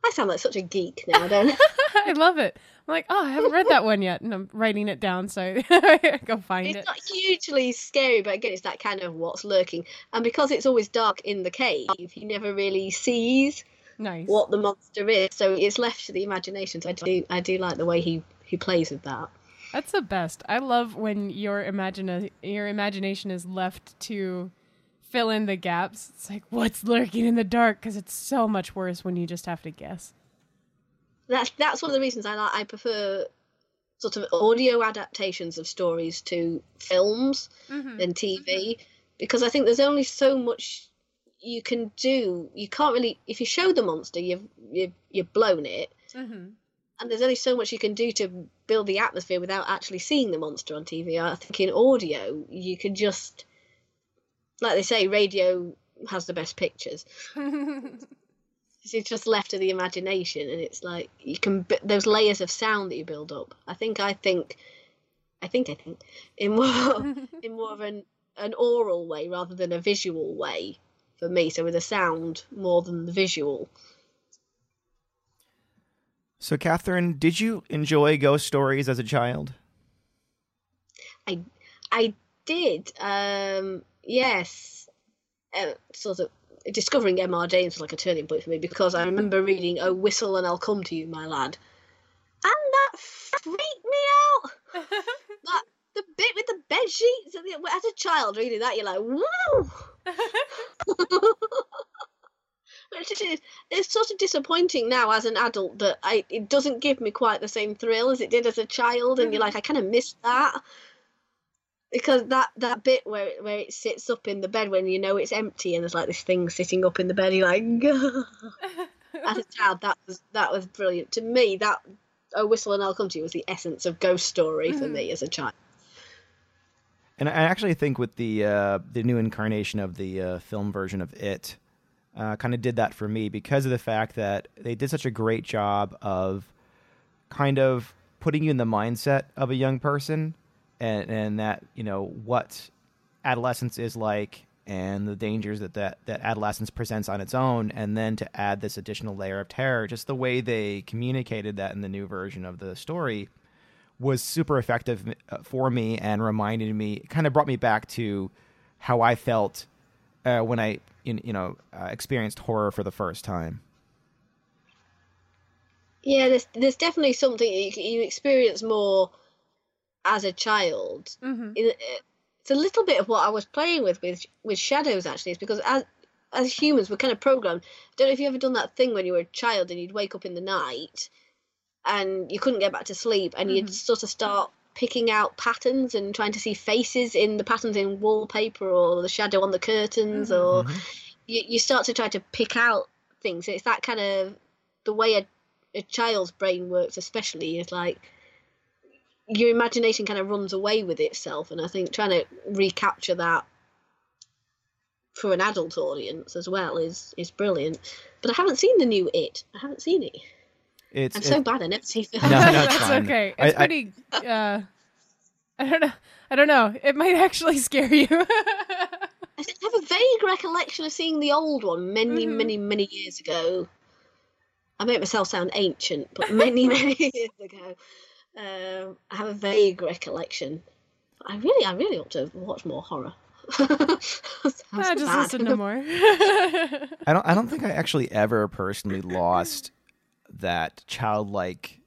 I sound like such a geek now, I don't I love it. I'm like, oh, I haven't read that one yet, and I'm writing it down so I go find It's it. It's not hugely scary, but again, it's that kind of what's lurking. And because it's always dark in the cave, he never really sees Nice. what the monster is. So it's left to the imagination. So I do, I do like the way he, he plays with that. That's the best. I love when your imagine your imagination is left to fill in the gaps. It's like what's lurking in the dark because it's so much worse when you just have to guess. That's that's one of the reasons I like. I prefer sort of audio adaptations of stories to films Mm-hmm. than TV because I think there's only so much you can do. You can't really if you show the monster, you've you've, you've blown it. Mm-hmm. And there's only so much you can do to build the atmosphere without actually seeing the monster on TV. I think in audio, you can just, like they say, radio has the best pictures. It's just left to the imagination, and it's like you can those layers of sound that you build up. I think, I think, I think, I think in more in more of an an oral way rather than a visual way for me. So with the sound more than the visual. So, Catherine, did you enjoy ghost stories as a child? I I did. Um, yes, uh, sort of discovering M.R. James was like a turning point for me because I remember reading "Oh Whistle and I'll Come to You, My Lad," and that freaked me out. that the bit with the bed sheets. As a child reading that, you're like, "Whoa!" Which is, it's sort of disappointing now as an adult that I it doesn't give me quite the same thrill as it did as a child, and you're like, I kind of miss that because that that bit where it, where it sits up in the bed when you know it's empty and there's like this thing sitting up in the bed, you're like, as a child, that was that was brilliant to me. That oh whistle and I'll come to you was the essence of ghost story for Mhm. me as a child. And I actually think with the uh, the new incarnation of the uh, film version of it, uh, kind of did that for me because of the fact that they did such a great job of kind of putting you in the mindset of a young person, and and that you know what adolescence is like and the dangers that that, that adolescence presents on its own, and then to add this additional layer of terror, just the way they communicated that in the new version of the story was super effective uh, for me and reminded me, kind of brought me back to how I felt uh, when I, you you know, uh, experienced horror for the first time. Yeah, there's there's definitely something you, you experience more as a child hmm it- it's a little bit of what I was playing with with with shadows actually is because as as humans we're kind of programmed I don't know if you ever done that thing when you were a child and you'd wake up in the night and you couldn't get back to sleep and you'd Mhm. sort of start picking out patterns and trying to see faces in the patterns in wallpaper or the shadow on the curtains Mhm. or you, you start to try to pick out things. It's that kind of the way a, a child's brain works especially is like your imagination kind of runs away with itself. And i think trying to recapture that for an adult audience as well is is brilliant. But i haven't seen the new it. I haven't seen it It's i'm it- so bad i never see films No, no, it's That's fine. okay. It's I- pretty. uh, I don't know. I don't know. It might actually scare you. I have a vague recollection of seeing the old one many, Mhm. many, many years ago. I make myself sound ancient, but many, many years ago. Um, I have a vague recollection. I really, I really ought to watch more horror. Sounds Ah, just bad. listen to more. I don't. I don't think I actually ever personally lost that childlike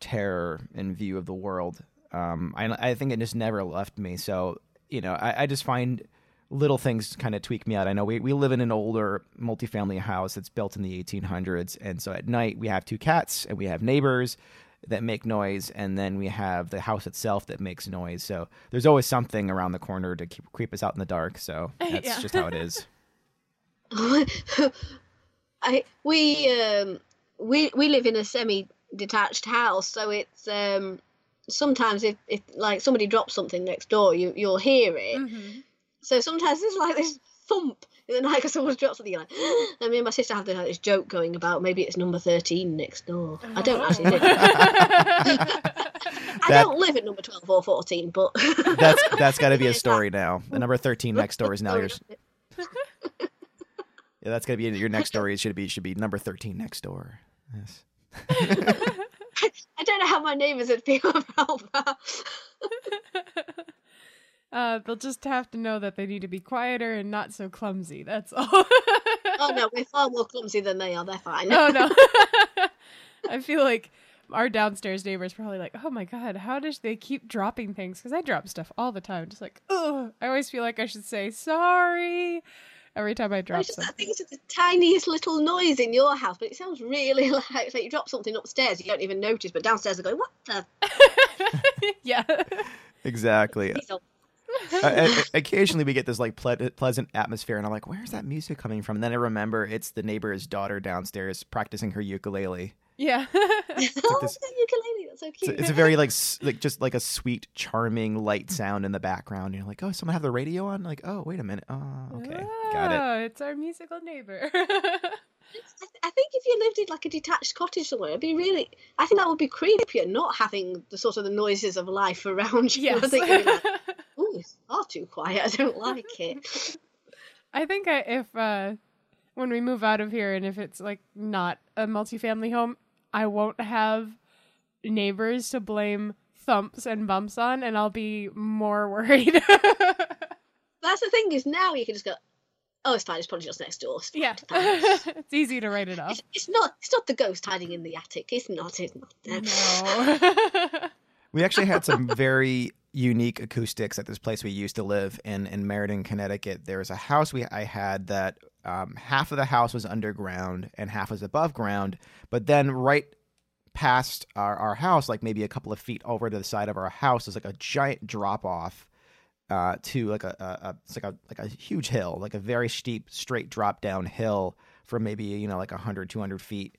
terror and view of the world. Um, I, I think it just never left me. So you know, I, I just find little things kind of tweak me out. I know we, we live in an older multifamily house that's built in the 1800s, and so at night we have two cats and we have neighbors, that make noise, and then we have the house itself that makes noise. So there's always something around the corner to keep, creep us out in the dark. So that's Yeah. just how it is. I we um we we live in a semi detached house, so it's um sometimes if, if like somebody drops something next door, you you'll hear it. Mhm. So sometimes there's like this thump in the night because someone's dropped something. You're like, and me and my sister have this, like, this joke going about maybe it's number thirteen next door. I don't actually live. I That- don't live at number twelve or fourteen, but That's that's got to be a story now. The number thirteen next door is now yours. Yeah, that's gonna be in your next story. It should be should be number thirteen next door. Yes. I don't know how my neighbours would feel about that. uh, they'll just have to know that they need to be quieter and not so clumsy. That's all. Oh no, we're far more clumsy than they are. They're fine. oh no. I feel like our downstairs neighbors probably like, oh my god, how does they keep dropping things? Because I drop stuff all the time. Just like, oh, I always feel like I should say sorry every time I drop It's just, I think it's just the tiniest little noise in your house, but it sounds really like, like you drop something upstairs, you don't even notice, but downstairs they're going, "What the?" yeah. Exactly. Uh, uh, occasionally we get this like ple- pleasant atmosphere, and I'm like, "Where's that music coming from?" And then I remember it's the neighbor's daughter downstairs practicing her ukulele. Yeah. oh, this- the ukulele, that's so It's, cute. it's a very like s- like just like a sweet, charming, light sound in the background. And you're like, "Oh, someone have the radio on?" Like, "Oh, wait a minute. Oh, okay, got it." Oh, It's our musical neighbor. I, I think if you lived in like a detached cottage somewhere, it'd be really. I think that would be creepier, not having the sort of the noises of life around you. I yes. think you'd be like, "Ooh, it's far too quiet. I don't like it." I think I, if uh, when we move out of here and if it's like not a multifamily home, I won't have neighbors to blame thumps and bumps on, and I'll be more worried. That's the thing is now you can just go, "Oh, it's fine. It's probably just next door." It's yeah, it's easy to write it off. It's, it's not. It's not the ghost hiding in the attic. It's not. It's not. No. We actually had some very unique acoustics at this place we used to live in in Meriden, Connecticut. There was a house we I had that um, half of the house was underground and half was above ground, but then right past our, our house, like maybe a couple of feet over to the side of our house, is like a giant drop off uh, to like a, a, a it's like a like a huge hill, like a very steep straight drop down hill for maybe you know like 100 200 feet,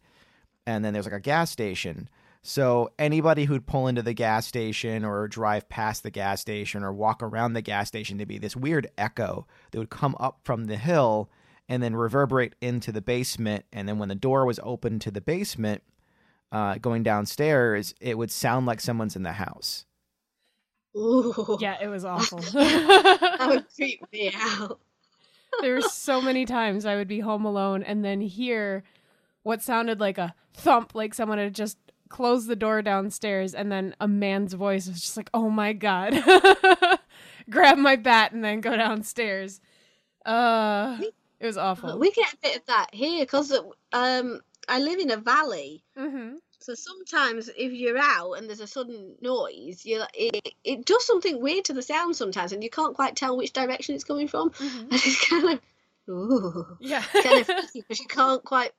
and then there's like a gas station. So anybody who'd pull into the gas station or drive past the gas station or walk around the gas station to be this weird echo that would come up from the hill and then reverberate into the basement. And then when the door was open to the basement, uh, going downstairs, it would sound like someone's in the house. Ooh, yeah, it was awful. that would creep me out. there were so many times I would be home alone and then hear what sounded like a thump, like someone had just closed the door downstairs, and then a man's voice was just like, "Oh my god!" Grab my bat and then go downstairs. Uh, it was awful. We get a bit of that here because um, I live in a valley. hmm So sometimes if you're out and there's a sudden noise, you it, it does something weird to the sound sometimes, and you can't quite tell which direction it's coming from. hmm And it's kind of ooh, Yeah. kind of because you can't quite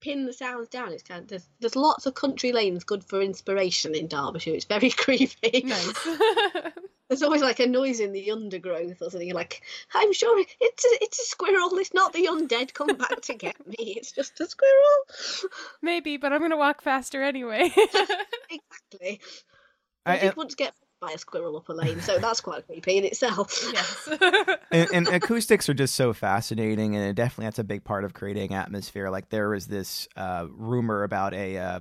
pin the sounds down. It's kind of there's, there's lots of country lanes good for inspiration in Derbyshire. It's very creepy. nice. There's always like a noise in the undergrowth or something. You're like, I'm sure it's a, it's a squirrel. It's not the undead come back to get me. It's just a squirrel. Maybe, but I'm gonna walk faster anyway. exactly. I- I did once get by a squirrel up a lane, so that's quite creepy in itself. yes. and, and acoustics are just so fascinating, and it definitely that's a big part of creating atmosphere. Like there was this uh, rumor about a, uh,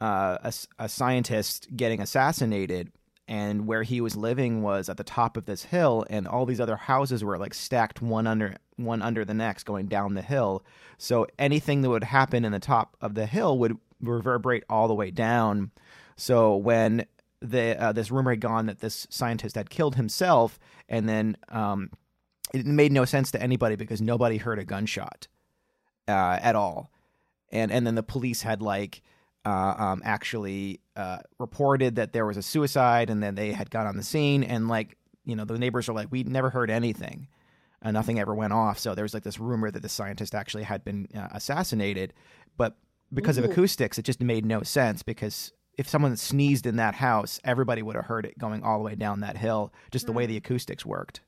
uh, a s- a scientist getting assassinated, and where he was living was at the top of this hill, and all these other houses were like stacked one under one under the next, going down the hill. So anything that would happen in the top of the hill would reverberate all the way down. So when the uh, this rumor had gone that this scientist had killed himself, and then um, it made no sense to anybody because nobody heard a gunshot uh, at all, and and then the police had like uh, um, actually uh, reported that there was a suicide, and then they had got on the scene, and like you know the neighbors are like, we never heard anything, and nothing ever went off. So there was like this rumor that the scientist actually had been uh, assassinated, but because of acoustics, it just made no sense because if someone sneezed in that house, everybody would have heard it going all the way down that hill, just the way the acoustics worked.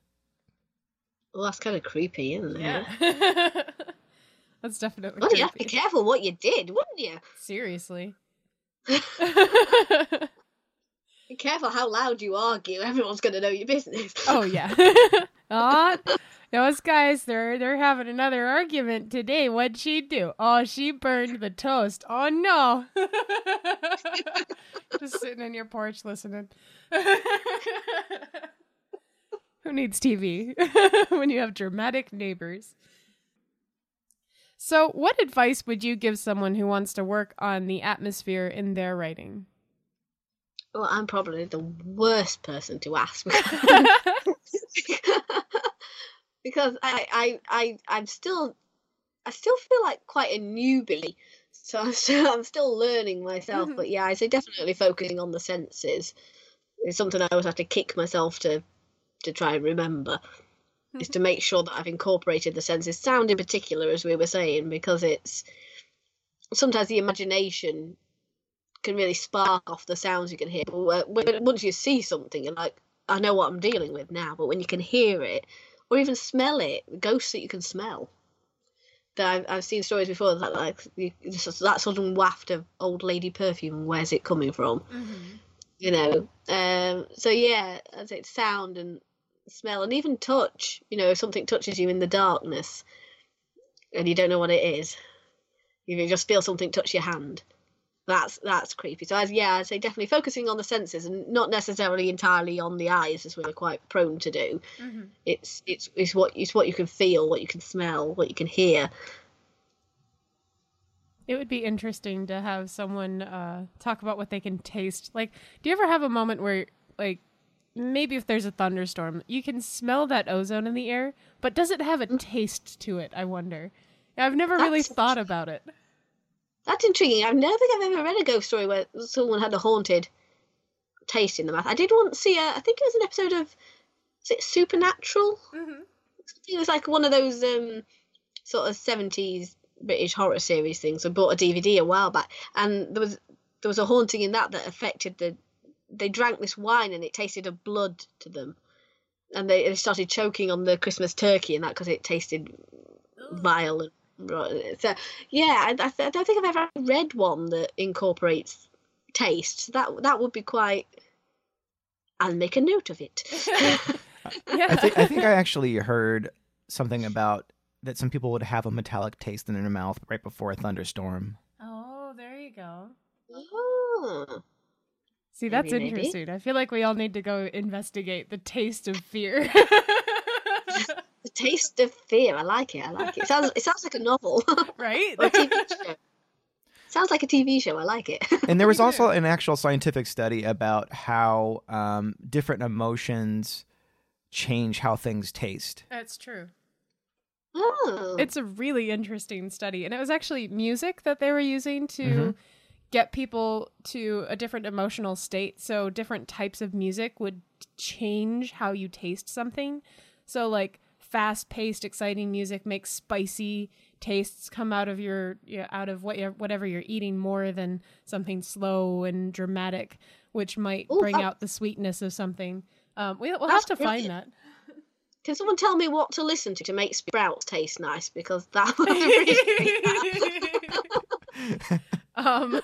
Well, that's kind of creepy, isn't it? Yeah. That's definitely Well, you have to be careful what you did, wouldn't you? Seriously. Be careful how loud you argue. Everyone's going to know your business. oh yeah. Aw, those guys, they're they're having another argument today. What'd she do? Oh, she burned the toast. Oh no. Just sitting in your porch listening. Who needs TV when you have dramatic neighbors? So, what advice would you give someone who wants to work on the atmosphere in their writing? Well, I'm probably the worst person to ask because I, I, I, I'm still, I still feel like quite a newbie. So I'm still, I'm still learning myself. Mhm. But yeah, I say definitely focusing on the senses is something I always have to kick myself to, to try and remember. Is to make sure that I've incorporated the senses, sound in particular, as we were saying, because it's sometimes the imagination can really spark off the sounds you can hear. But once you see something, you're like, I know what I'm dealing with now. But when you can hear it or even smell it, ghosts that you can smell. That I've, I've seen stories before that like you, that sudden waft of old lady perfume. Where's it coming from? You know. Um. So yeah, as it's sound and smell and even touch. You know, if something touches you in the darkness and you don't know what it is, you just feel something touch your hand that's that's creepy. So as yeah, I'd say definitely focusing on the senses and not necessarily entirely on the eyes, as we're quite prone to do. Mhm. It's it's it's what it's what you can feel, what you can smell, what you can hear. It would be interesting to have someone uh, talk about what they can taste. Like, do you ever have a moment where, like, maybe if there's a thunderstorm, you can smell that ozone in the air, but does it have a taste to it? I wonder. I've never really That's- thought about it. That's intriguing. I've never think I've ever read a ghost story where someone had a haunted taste in the mouth. I did once see a I think it was an episode of is it Supernatural? Mm-hmm. It was like one of those um sort of seventies British horror series things. I bought a DVD a while back, and there was there was a haunting in that that affected the. They drank this wine and it tasted of blood to them, and they, they started choking on the Christmas turkey and that because it tasted vile and rotten. So yeah, I, I, th- I don't think I've ever read one that incorporates taste. That that would be quite. I'll make a note of it. Yeah. I think I think I actually heard something about that some people would have a metallic taste in their mouth right before a thunderstorm. oh, there you go. oh. See, that's Maybe, maybe. interesting. I feel like we all need to go investigate the taste of fear. The taste of fear. I like it. I like it. It sounds it sounds like a novel right? or a TV show. Sounds like a TV show. I like it. And there was also an actual scientific study about how um, different emotions change how things taste. That's true. oh. It's a really interesting study. And it was actually music that they were using to Mhm. Get people to a different emotional state. So different types of music would change how you taste something. So like fast paced, exciting music makes spicy tastes come out of your out of what you're, whatever you're eating more than something slow and dramatic, which might Ooh, bring that- out the sweetness of something. Um, we, we'll have to find that. Can someone tell me what to listen to to make sprouts taste nice? Because that would really um,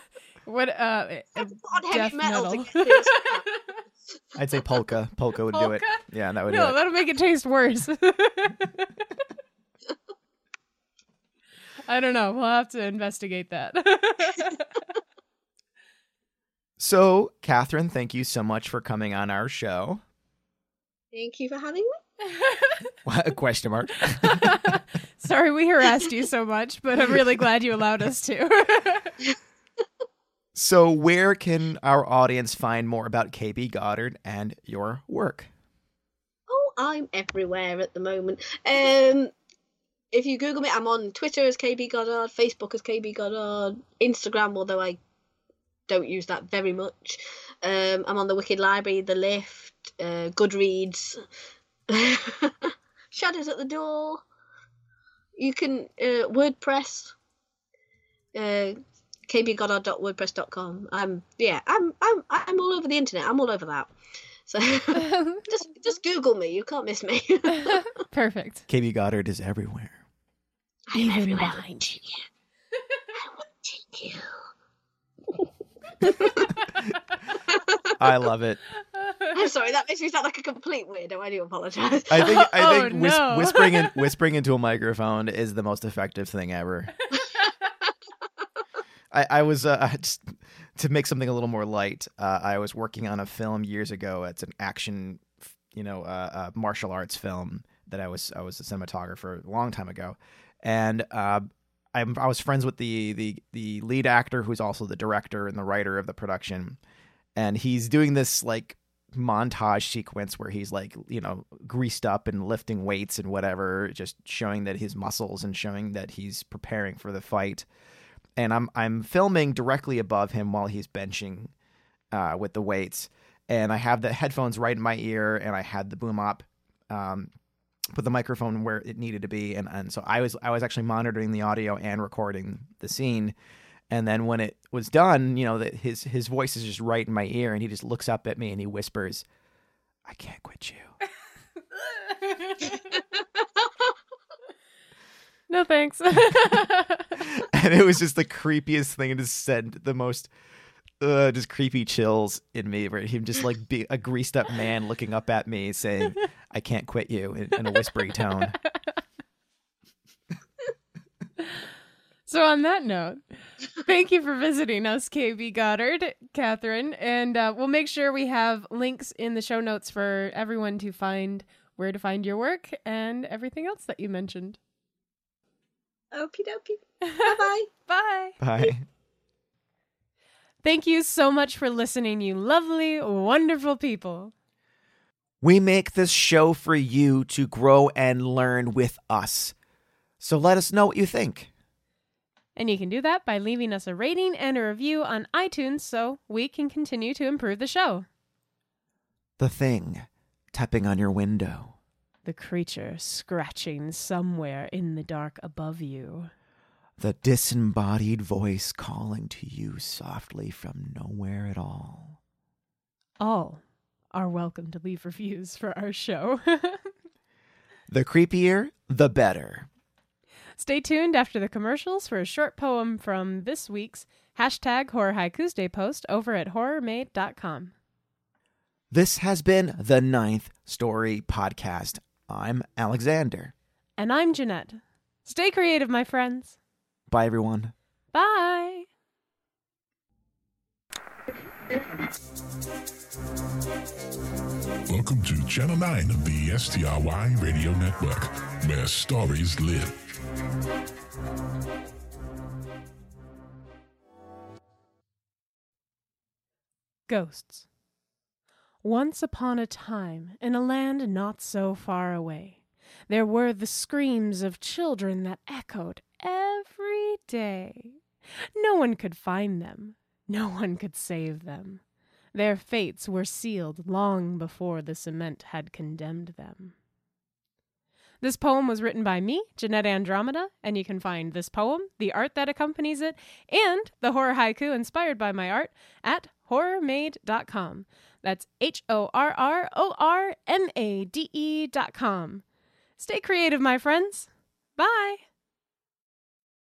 what uh, uh, heavy death metal, metal. to get these sprouts. I'd say polka. Polka would do it. Yeah, that would do no, it. that'll make it taste worse. I don't know. We'll have to investigate that. So, Catherine, thank you so much for coming on our show. Thank you for having me. What- Question mark. Sorry we harassed you so much, but I'm really glad you allowed us to. So, where can our audience find more about KB Goddard and your work? Oh, I'm everywhere at the moment. Um, if you Google me, I'm on Twitter as KB Goddard, Facebook as KB Goddard, Instagram, although I don't use that very much. Um, I'm on the Wicked Library, The Lift, uh, Goodreads, Shadows at the Door. You can uh, WordPress. Uh, kbgoddard.wordpress.com. I'm yeah, I'm I'm I'm all over the internet. I'm all over that. So just just Google me. You can't miss me. Perfect. KB Goddard is everywhere. I'm Even everywhere behind you. I'm watching you. I love it. I'm sorry, that makes me sound like a complete weirdo. I do apologize. I think I Oh, think whis- no. whispering in, whispering into a microphone is the most effective thing ever. I, I was uh, just to make something a little more light. Uh, I was working on a film years ago. It's an action, you know, uh, uh, martial arts film that I was I was a cinematographer a long time ago, and uh, I was friends with the the the lead actor who's also the director and the writer of the production, and he's doing this like montage sequence where he's like you know greased up and lifting weights and whatever just showing that his muscles and showing that he's preparing for the fight and i'm i'm filming directly above him while he's benching uh, with the weights. And i have the headphones right in my ear and i had the boom up um, put the microphone where it needed to be. And, and so i was i was actually monitoring the audio and recording the scene. And then when it was done, you know, that his his voice is just right in my ear, and he just looks up at me and he whispers, "I can't quit you." no thanks. and it was just the creepiest thing. Just sent the most uh, just creepy chills in me. Where him just like be a greased up man looking up at me saying, "I can't quit you" in, in a whispery tone. So, on that note, thank you for visiting us, KB Goddard, Catherine. And uh, we'll make sure we have links in the show notes for everyone to find where to find your work and everything else that you mentioned. Okie dokie. Bye bye. Bye. Bye. Thank you so much for listening, you lovely, wonderful people. We make this show for you to grow and learn with us. So let us know what you think. And you can do that by leaving us a rating and a review on iTunes so we can continue to improve the show. The thing tapping on your window. The creature scratching somewhere in the dark above you. The disembodied voice calling to you softly from nowhere at all. All are welcome to leave reviews for our show. The creepier, the better. Stay tuned after the commercials for a short poem from this week's hashtag Horror Haikus Day post over at horrormade.com. This has been the Ninth Story Podcast. I'm Alexander. And I'm Jeanette. Stay creative, my friends. Bye, everyone. Bye. Welcome to Channel 9 of the STRY Radio Network, where stories live. Ghosts. Once upon a time, in a land not so far away, there were the screams of children that echoed every day. No one could find them, no one could save them. Their fates were sealed long before the cement had condemned them. This poem was written by me, Jeanette Andromeda, and you can find this poem, the art that accompanies it, and the horror haiku inspired by my art at horrormade.com. That's H O R R O R M A D E dot com. Stay creative, my friends. Bye.